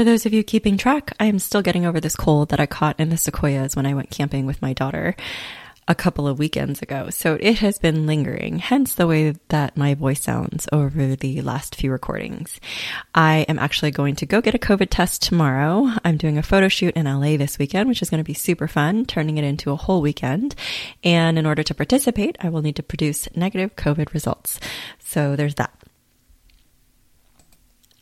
For those of you keeping track, I am still getting over this cold that I caught in the sequoias when I went camping with my daughter a couple of weekends ago. So it has been lingering, hence the way that my voice sounds over the last few recordings. I am actually going to go get a COVID test tomorrow. I'm doing a photo shoot in LA this weekend, which is going to be super fun, turning it into a whole weekend. And in order to participate, I will need to produce negative COVID results. So there's that.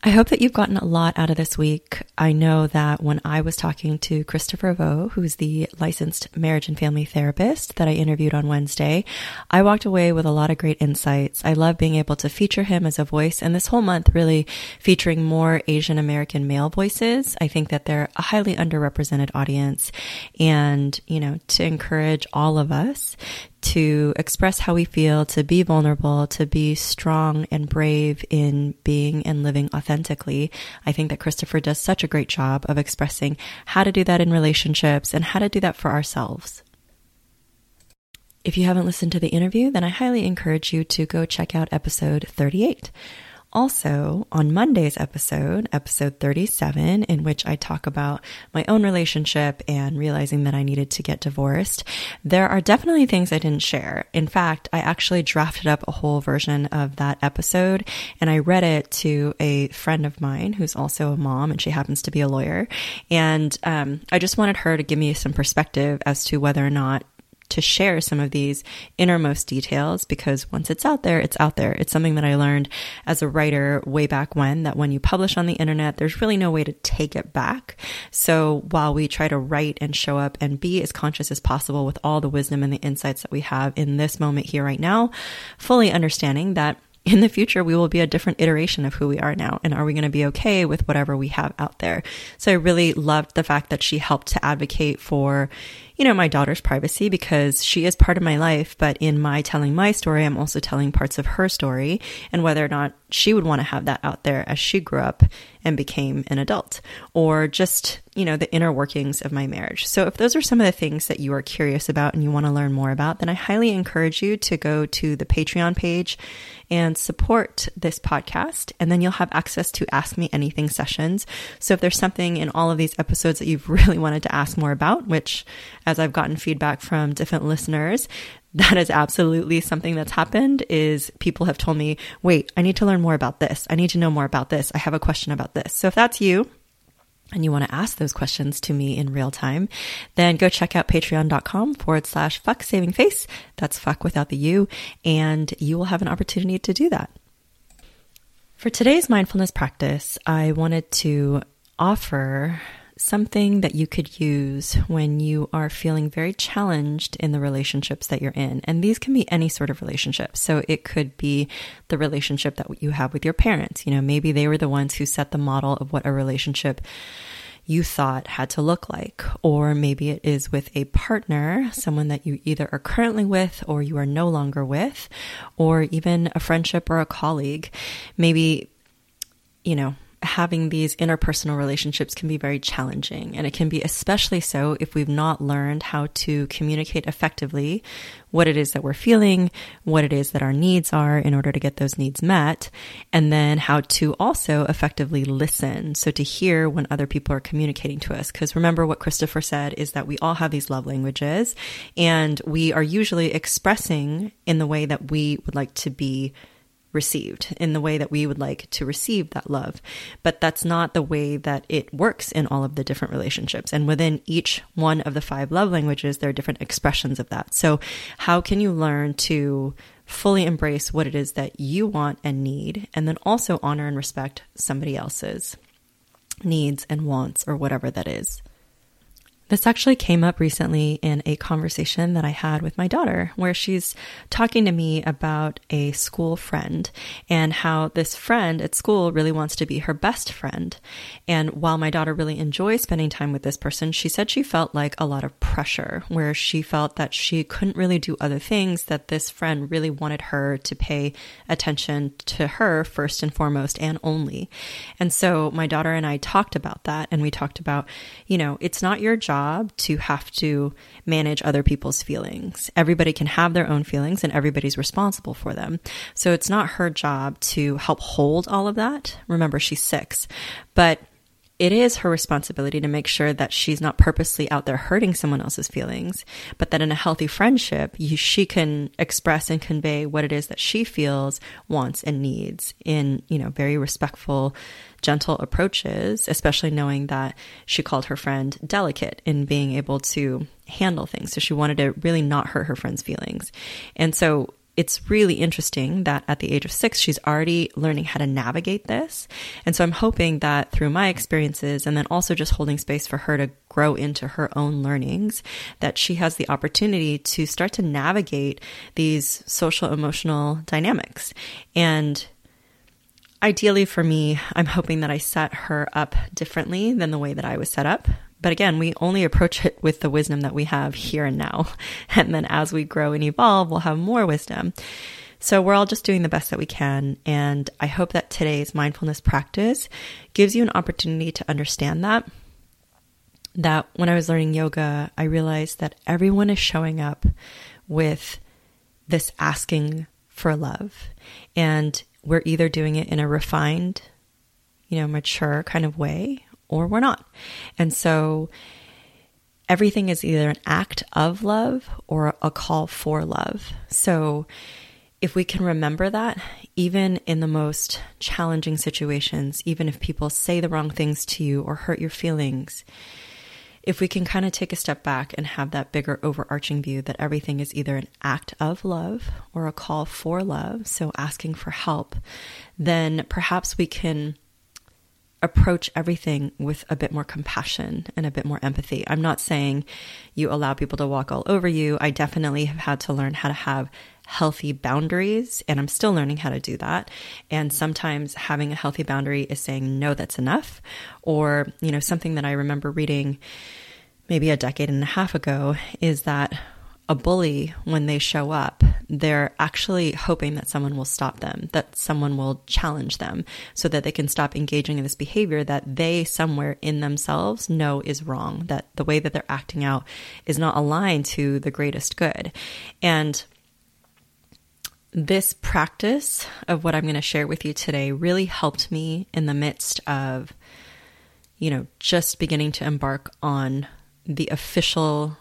I hope that you've gotten a lot out of this week. I know that when I was talking to Christopher Vo, who's the licensed marriage and family therapist that I interviewed on Wednesday, I walked away with a lot of great insights. I love being able to feature him as a voice and this whole month really featuring more Asian American male voices. I think that they're a highly underrepresented audience and, you know, to encourage all of us to express how we feel, to be vulnerable, to be strong and brave in being and living authentically. I think that Christopher does such a great job of expressing how to do that in relationships and how to do that for ourselves. If you haven't listened to the interview, then I highly encourage you to go check out episode 38. Also, on Monday's episode, episode 37, in which I talk about my own relationship and realizing that I needed to get divorced, there are definitely things I didn't share. In fact, I actually drafted up a whole version of that episode and I read it to a friend of mine who's also a mom and she happens to be a lawyer. And um, I just wanted her to give me some perspective as to whether or not to share some of these innermost details because once it's out there, it's out there. It's something that I learned as a writer way back when that when you publish on the internet, there's really no way to take it back. So while we try to write and show up and be as conscious as possible with all the wisdom and the insights that we have in this moment here right now, fully understanding that in the future, we will be a different iteration of who we are now. And are we going to be okay with whatever we have out there? So I really loved the fact that she helped to advocate for, you know, my daughter's privacy because she is part of my life. But in my telling my story, I'm also telling parts of her story and whether or not she would want to have that out there as she grew up and became an adult or just, you know, the inner workings of my marriage. So if those are some of the things that you are curious about and you want to learn more about, then I highly encourage you to go to the Patreon page and support this podcast. And then you'll have access to Ask Me Anything sessions. So if there's something in all of these episodes that you've really wanted to ask more about, which as I've gotten feedback from different listeners, that is absolutely something that's happened is people have told me, wait, I need to learn more about this. I need to know more about this. I have a question about this. So if that's you, and you want to ask those questions to me in real time, then go check out patreon.com forward slash fuck saving face. That's fuck without the U. And you will have an opportunity to do that. For today's mindfulness practice, I wanted to offer something that you could use when you are feeling very challenged in the relationships that you're in. And these can be any sort of relationship. So it could be the relationship that you have with your parents. You know, maybe they were the ones who set the model of what a relationship you thought had to look like. Or maybe it is with a partner, someone that you either are currently with or you are no longer with, or even a friendship or a colleague. Maybe, you know, having these interpersonal relationships can be very challenging. And it can be especially so if we've not learned how to communicate effectively what it is that we're feeling, what it is that our needs are in order to get those needs met, and then how to also effectively listen. So to hear when other people are communicating to us. Because remember what Christopher said is that we all have these love languages and we are usually expressing in the way that we would like to be received in the way that we would like to receive that love. But that's not the way that it works in all of the different relationships. And within each one of the five love languages, there are different expressions of that. So, how can you learn to fully embrace what it is that you want and need, and then also honor and respect somebody else's needs and wants or whatever that is? This actually came up recently in a conversation that I had with my daughter, where she's talking to me about a school friend and how this friend at school really wants to be her best friend. And while my daughter really enjoys spending time with this person, she said she felt like a lot of pressure, where she felt that she couldn't really do other things, that this friend really wanted her to pay attention to her first and foremost and only. And so my daughter and I talked about that, and we talked about, you know, it's not your job job to have to manage other people's feelings. Everybody can have their own feelings and everybody's responsible for them. So it's not her job to help hold all of that. Remember, she's six, but it is her responsibility to make sure that she's not purposely out there hurting someone else's feelings, but that in a healthy friendship, you, she can express and convey what it is that she feels, wants, and needs in, you know, very respectful, gentle approaches, especially knowing that she called her friend delicate in being able to handle things. So she wanted to really not hurt her friend's feelings. And so it's really interesting that at the age of six, she's already learning how to navigate this. And so I'm hoping that through my experiences and then also just holding space for her to grow into her own learnings, that she has the opportunity to start to navigate these social emotional dynamics. And ideally for me, I'm hoping that I set her up differently than the way that I was set up. But again, we only approach it with the wisdom that we have here and now. And then as we grow and evolve, we'll have more wisdom. So we're all just doing the best that we can. And I hope that today's mindfulness practice gives you an opportunity to understand that. That when I was learning yoga, I realized that everyone is showing up with this asking for love. And we're either doing it in a refined, you know, mature kind of way, or we're not. And so everything is either an act of love or a call for love. So if we can remember that, even in the most challenging situations, even if people say the wrong things to you or hurt your feelings, if we can kind of take a step back and have that bigger overarching view that everything is either an act of love or a call for love, so asking for help, then perhaps we can approach everything with a bit more compassion and a bit more empathy. I'm not saying you allow people to walk all over you. I definitely have had to learn how to have healthy boundaries and I'm still learning how to do that. And sometimes having a healthy boundary is saying no that's enough or, you know, something that I remember reading maybe a decade and a half ago is that a bully, when they show up, they're actually hoping that someone will stop them, that someone will challenge them so that they can stop engaging in this behavior that they somewhere in themselves know is wrong, that the way that they're acting out is not aligned to the greatest good. And this practice of what I'm going to share with you today really helped me in the midst of, you know, just beginning to embark on the official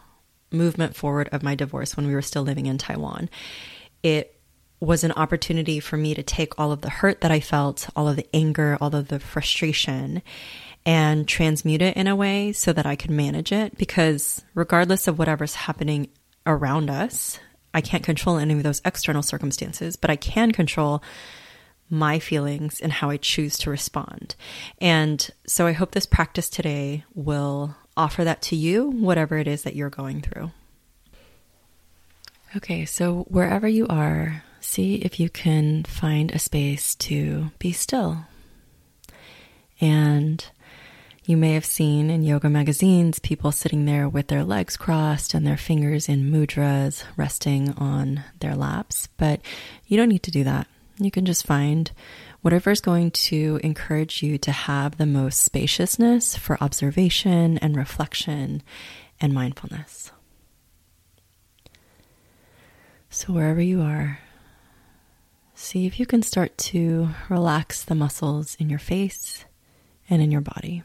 movement forward of my divorce when we were still living in Taiwan. It was an opportunity for me to take all of the hurt that I felt, all of the anger, all of the frustration, and transmute it in a way so that I could manage it. Because regardless of whatever's happening around us, I can't control any of those external circumstances, but I can control my feelings and how I choose to respond. And so I hope this practice today will offer that to you, whatever it is that you're going through. Okay, so wherever you are, see if you can find a space to be still. And you may have seen in yoga magazines people sitting there with their legs crossed and their fingers in mudras resting on their laps, but you don't need to do that. You can just find whatever is going to encourage you to have the most spaciousness for observation and reflection and mindfulness. So, wherever you are, see if you can start to relax the muscles in your face and in your body.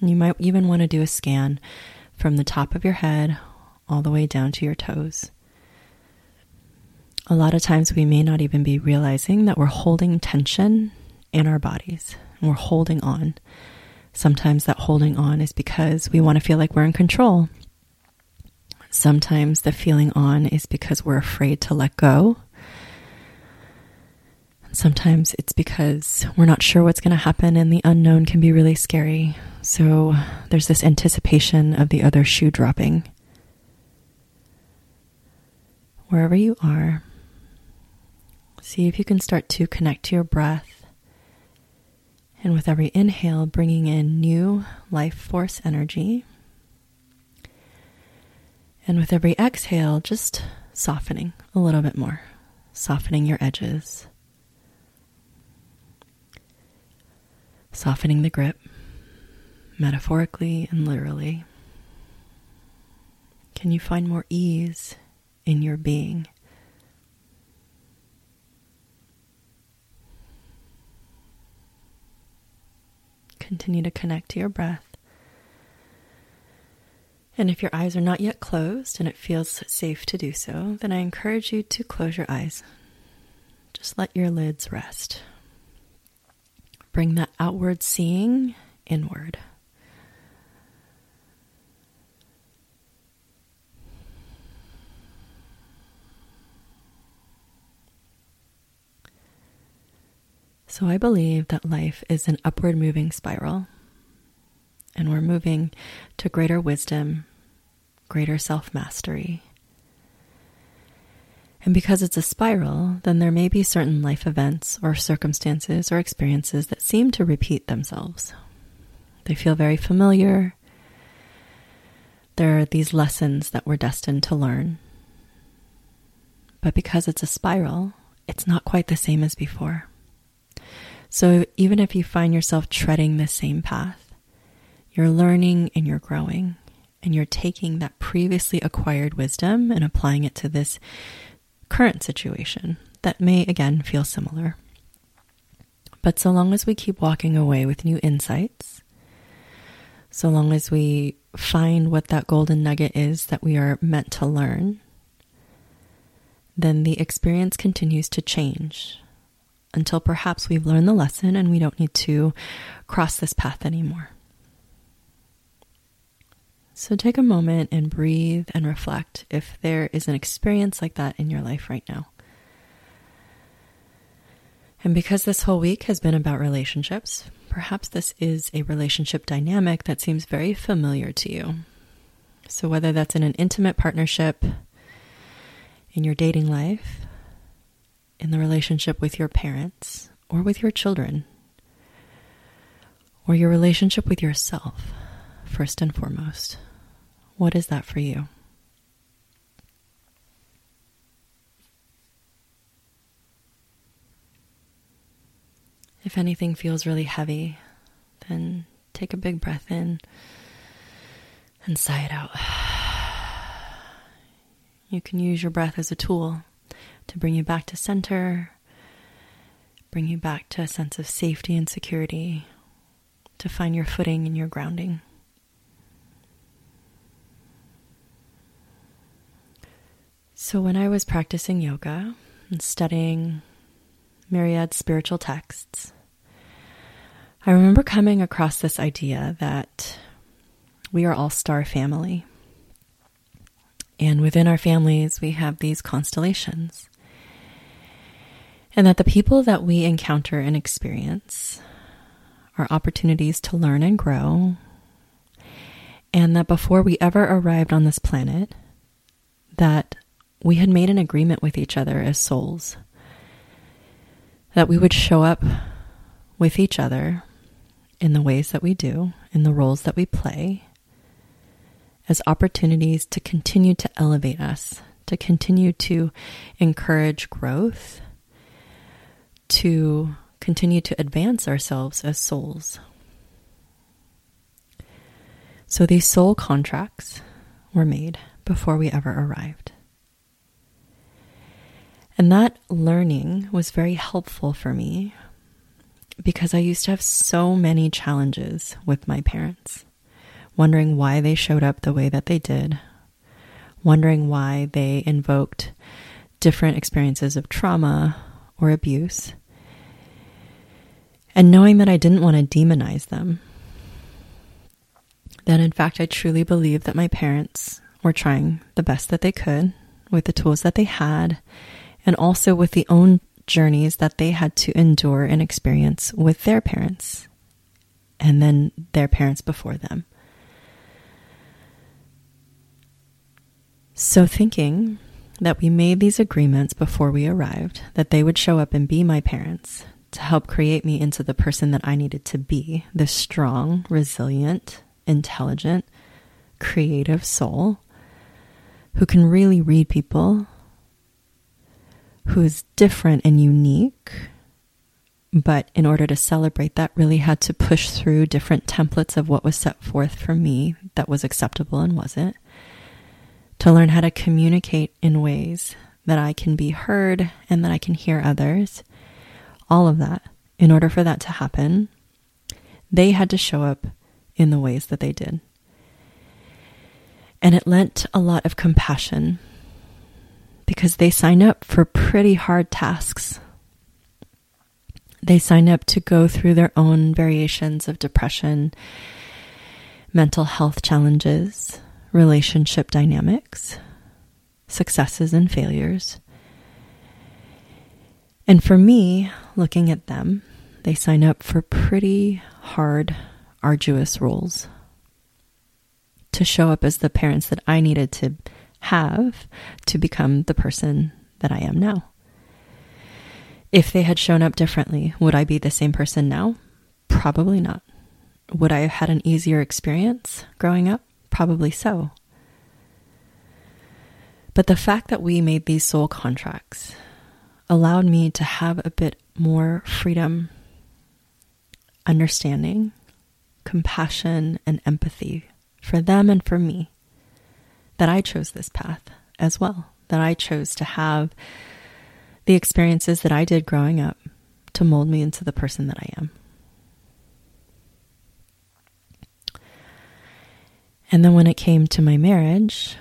You might even want to do a scan from the top of your head all the way down to your toes a lot of times we may not even be realizing that we're holding tension in our bodies and we're holding on. Sometimes that holding on is because we want to feel like we're in control. Sometimes the feeling on is because we're afraid to let go. Sometimes it's because we're not sure what's going to happen and the unknown can be really scary. So there's this anticipation of the other shoe dropping. Wherever you are, See if you can start to connect to your breath. And with every inhale, bringing in new life force energy. And with every exhale, just softening a little bit more, softening your edges, softening the grip, metaphorically and literally. Can you find more ease in your being? Continue to connect to your breath. And if your eyes are not yet closed and it feels safe to do so, then I encourage you to close your eyes. Just let your lids rest. Bring that outward seeing inward. So I believe that life is an upward moving spiral, and we're moving to greater wisdom, greater self mastery. And because it's a spiral, then there may be certain life events or circumstances or experiences that seem to repeat themselves. They feel very familiar. There are these lessons that we're destined to learn. But because it's a spiral, it's not quite the same as before. So even if you find yourself treading the same path, you're learning and you're growing, and you're taking that previously acquired wisdom and applying it to this current situation that may again feel similar. But so long as we keep walking away with new insights, so long as we find what that golden nugget is that we are meant to learn, then the experience continues to change until perhaps we've learned the lesson and we don't need to cross this path anymore. So take a moment and breathe and reflect if there is an experience like that in your life right now. And because this whole week has been about relationships, perhaps this is a relationship dynamic that seems very familiar to you. So, whether that's in an intimate partnership, in your dating life, in the relationship with your parents or with your children, or your relationship with yourself, first and foremost. What is that for you? If anything feels really heavy, then take a big breath in and sigh it out. You can use your breath as a tool to bring you back to center, bring you back to a sense of safety and security, to find your footing and your grounding. So, when I was practicing yoga and studying myriad spiritual texts, I remember coming across this idea that we are all star family. And within our families, we have these constellations. And that the people that we encounter and experience are opportunities to learn and grow, and that before we ever arrived on this planet, that we had made an agreement with each other as souls. That we would show up with each other in the ways that we do, in the roles that we play, as opportunities to continue to elevate us, to continue to encourage growth to continue to advance ourselves as souls. So these soul contracts were made before we ever arrived. And that learning was very helpful for me because I used to have so many challenges with my parents, wondering why they showed up the way that they did, wondering why they invoked different experiences of trauma or abuse. And knowing that I didn't want to demonize them, that in fact I truly believe that my parents were trying the best that they could with the tools that they had, and also with the own journeys that they had to endure and experience with their parents, and then their parents before them. So, thinking that we made these agreements before we arrived, that they would show up and be my parents to help create me into the person that I needed to be the strong, resilient, intelligent, creative soul who can really read people, who is different and unique. But in order to celebrate that, really had to push through different templates of what was set forth for me that was acceptable and wasn't to learn how to communicate in ways that I can be heard and that I can hear others. All of that. In order for that to happen, they had to show up in the ways that they did. And it lent a lot of compassion because they signed up for pretty hard tasks. They signed up to go through their own variations of depression, mental health challenges, relationship dynamics, successes and failures. And for me, looking at them, they sign up for pretty hard, arduous roles to show up as the parents that I needed to have to become the person that I am now. If they had shown up differently, would I be the same person now? Probably not. Would I have had an easier experience growing up? Probably so. But the fact that we made these soul contracts allowed me to have a bit more freedom, understanding, compassion, and empathy for them and for me. That I chose this path as well, that I chose to have the experiences that I did growing up to mold me into the person that I am. And then when it came to my marriage,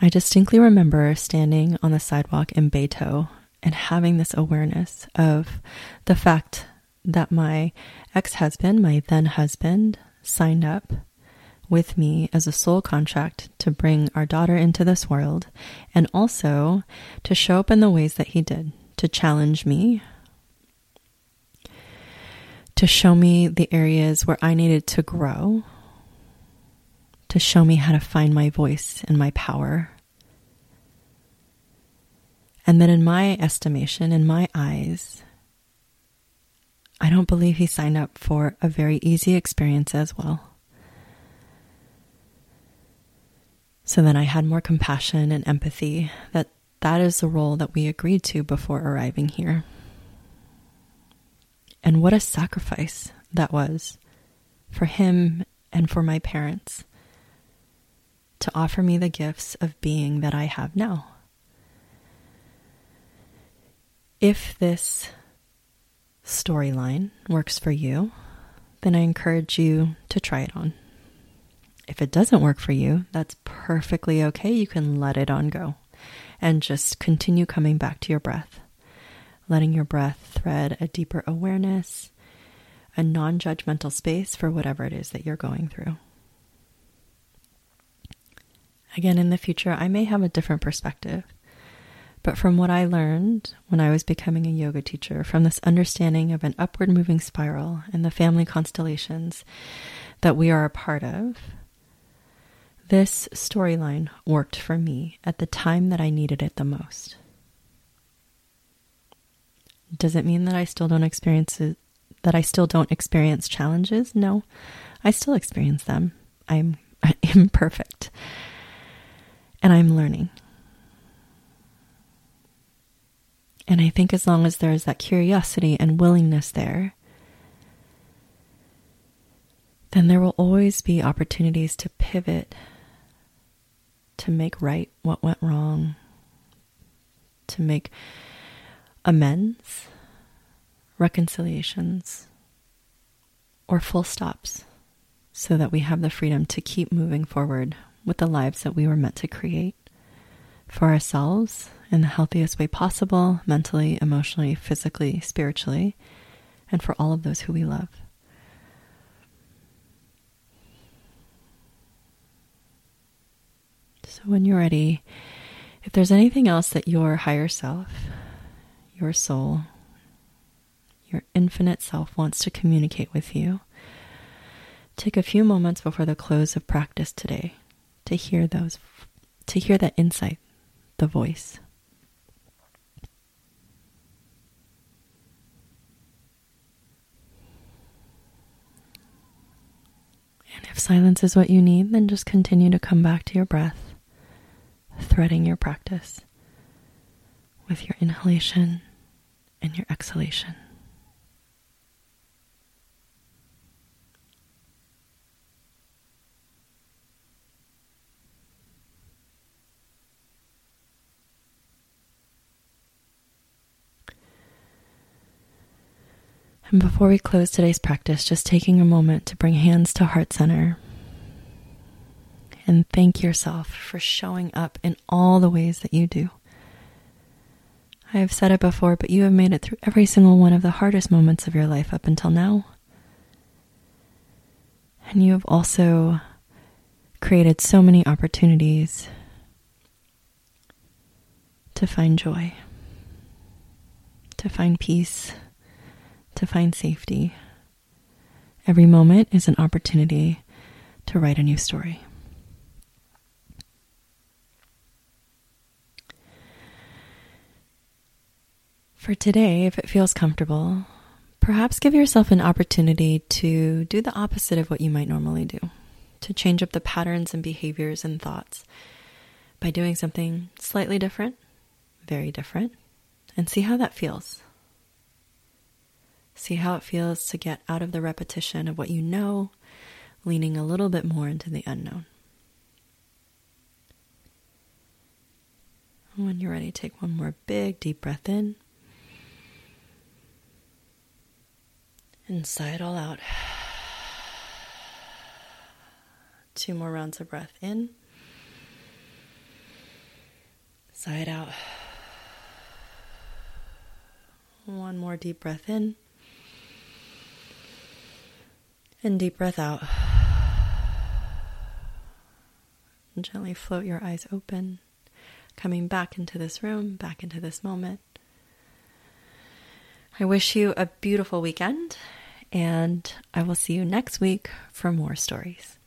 I distinctly remember standing on the sidewalk in Beitou and having this awareness of the fact that my ex husband, my then husband, signed up with me as a soul contract to bring our daughter into this world and also to show up in the ways that he did, to challenge me, to show me the areas where I needed to grow, to show me how to find my voice and my power. And then, in my estimation, in my eyes, I don't believe he signed up for a very easy experience as well. So then I had more compassion and empathy that that is the role that we agreed to before arriving here. And what a sacrifice that was for him and for my parents to offer me the gifts of being that I have now. If this storyline works for you, then I encourage you to try it on. If it doesn't work for you, that's perfectly okay. You can let it on go and just continue coming back to your breath, letting your breath thread a deeper awareness, a non judgmental space for whatever it is that you're going through. Again, in the future, I may have a different perspective. But from what I learned when I was becoming a yoga teacher, from this understanding of an upward moving spiral and the family constellations that we are a part of, this storyline worked for me at the time that I needed it the most. Does it mean that I still don't experience it, that I still don't experience challenges? No, I still experience them. I'm imperfect. And I'm learning. And I think as long as there is that curiosity and willingness there, then there will always be opportunities to pivot to make right what went wrong, to make amends, reconciliations, or full stops so that we have the freedom to keep moving forward with the lives that we were meant to create for ourselves in the healthiest way possible, mentally, emotionally, physically, spiritually, and for all of those who we love. So, when you're ready, if there's anything else that your higher self, your soul, your infinite self wants to communicate with you, take a few moments before the close of practice today to hear those, to hear that insight, the voice. And if silence is what you need, then just continue to come back to your breath threading your practice with your inhalation and your exhalation. And before we close today's practice, just taking a moment to bring hands to heart center and thank yourself for showing up in all the ways that you do. I have said it before, but you have made it through every single one of the hardest moments of your life up until now. And you have also created so many opportunities to find joy, to find peace, to find safety. Every moment is an opportunity to write a new story. For today, if it feels comfortable, perhaps give yourself an opportunity to do the opposite of what you might normally do, to change up the patterns and behaviors and thoughts by doing something slightly different, very different, and see how that feels. See how it feels to get out of the repetition of what you know, leaning a little bit more into the unknown. When you're ready, take one more big deep breath in. And sigh it all out. Two more rounds of breath in. Sigh it out. One more deep breath in. And deep breath out. And gently float your eyes open, coming back into this room, back into this moment. I wish you a beautiful weekend and I will see you next week for more stories.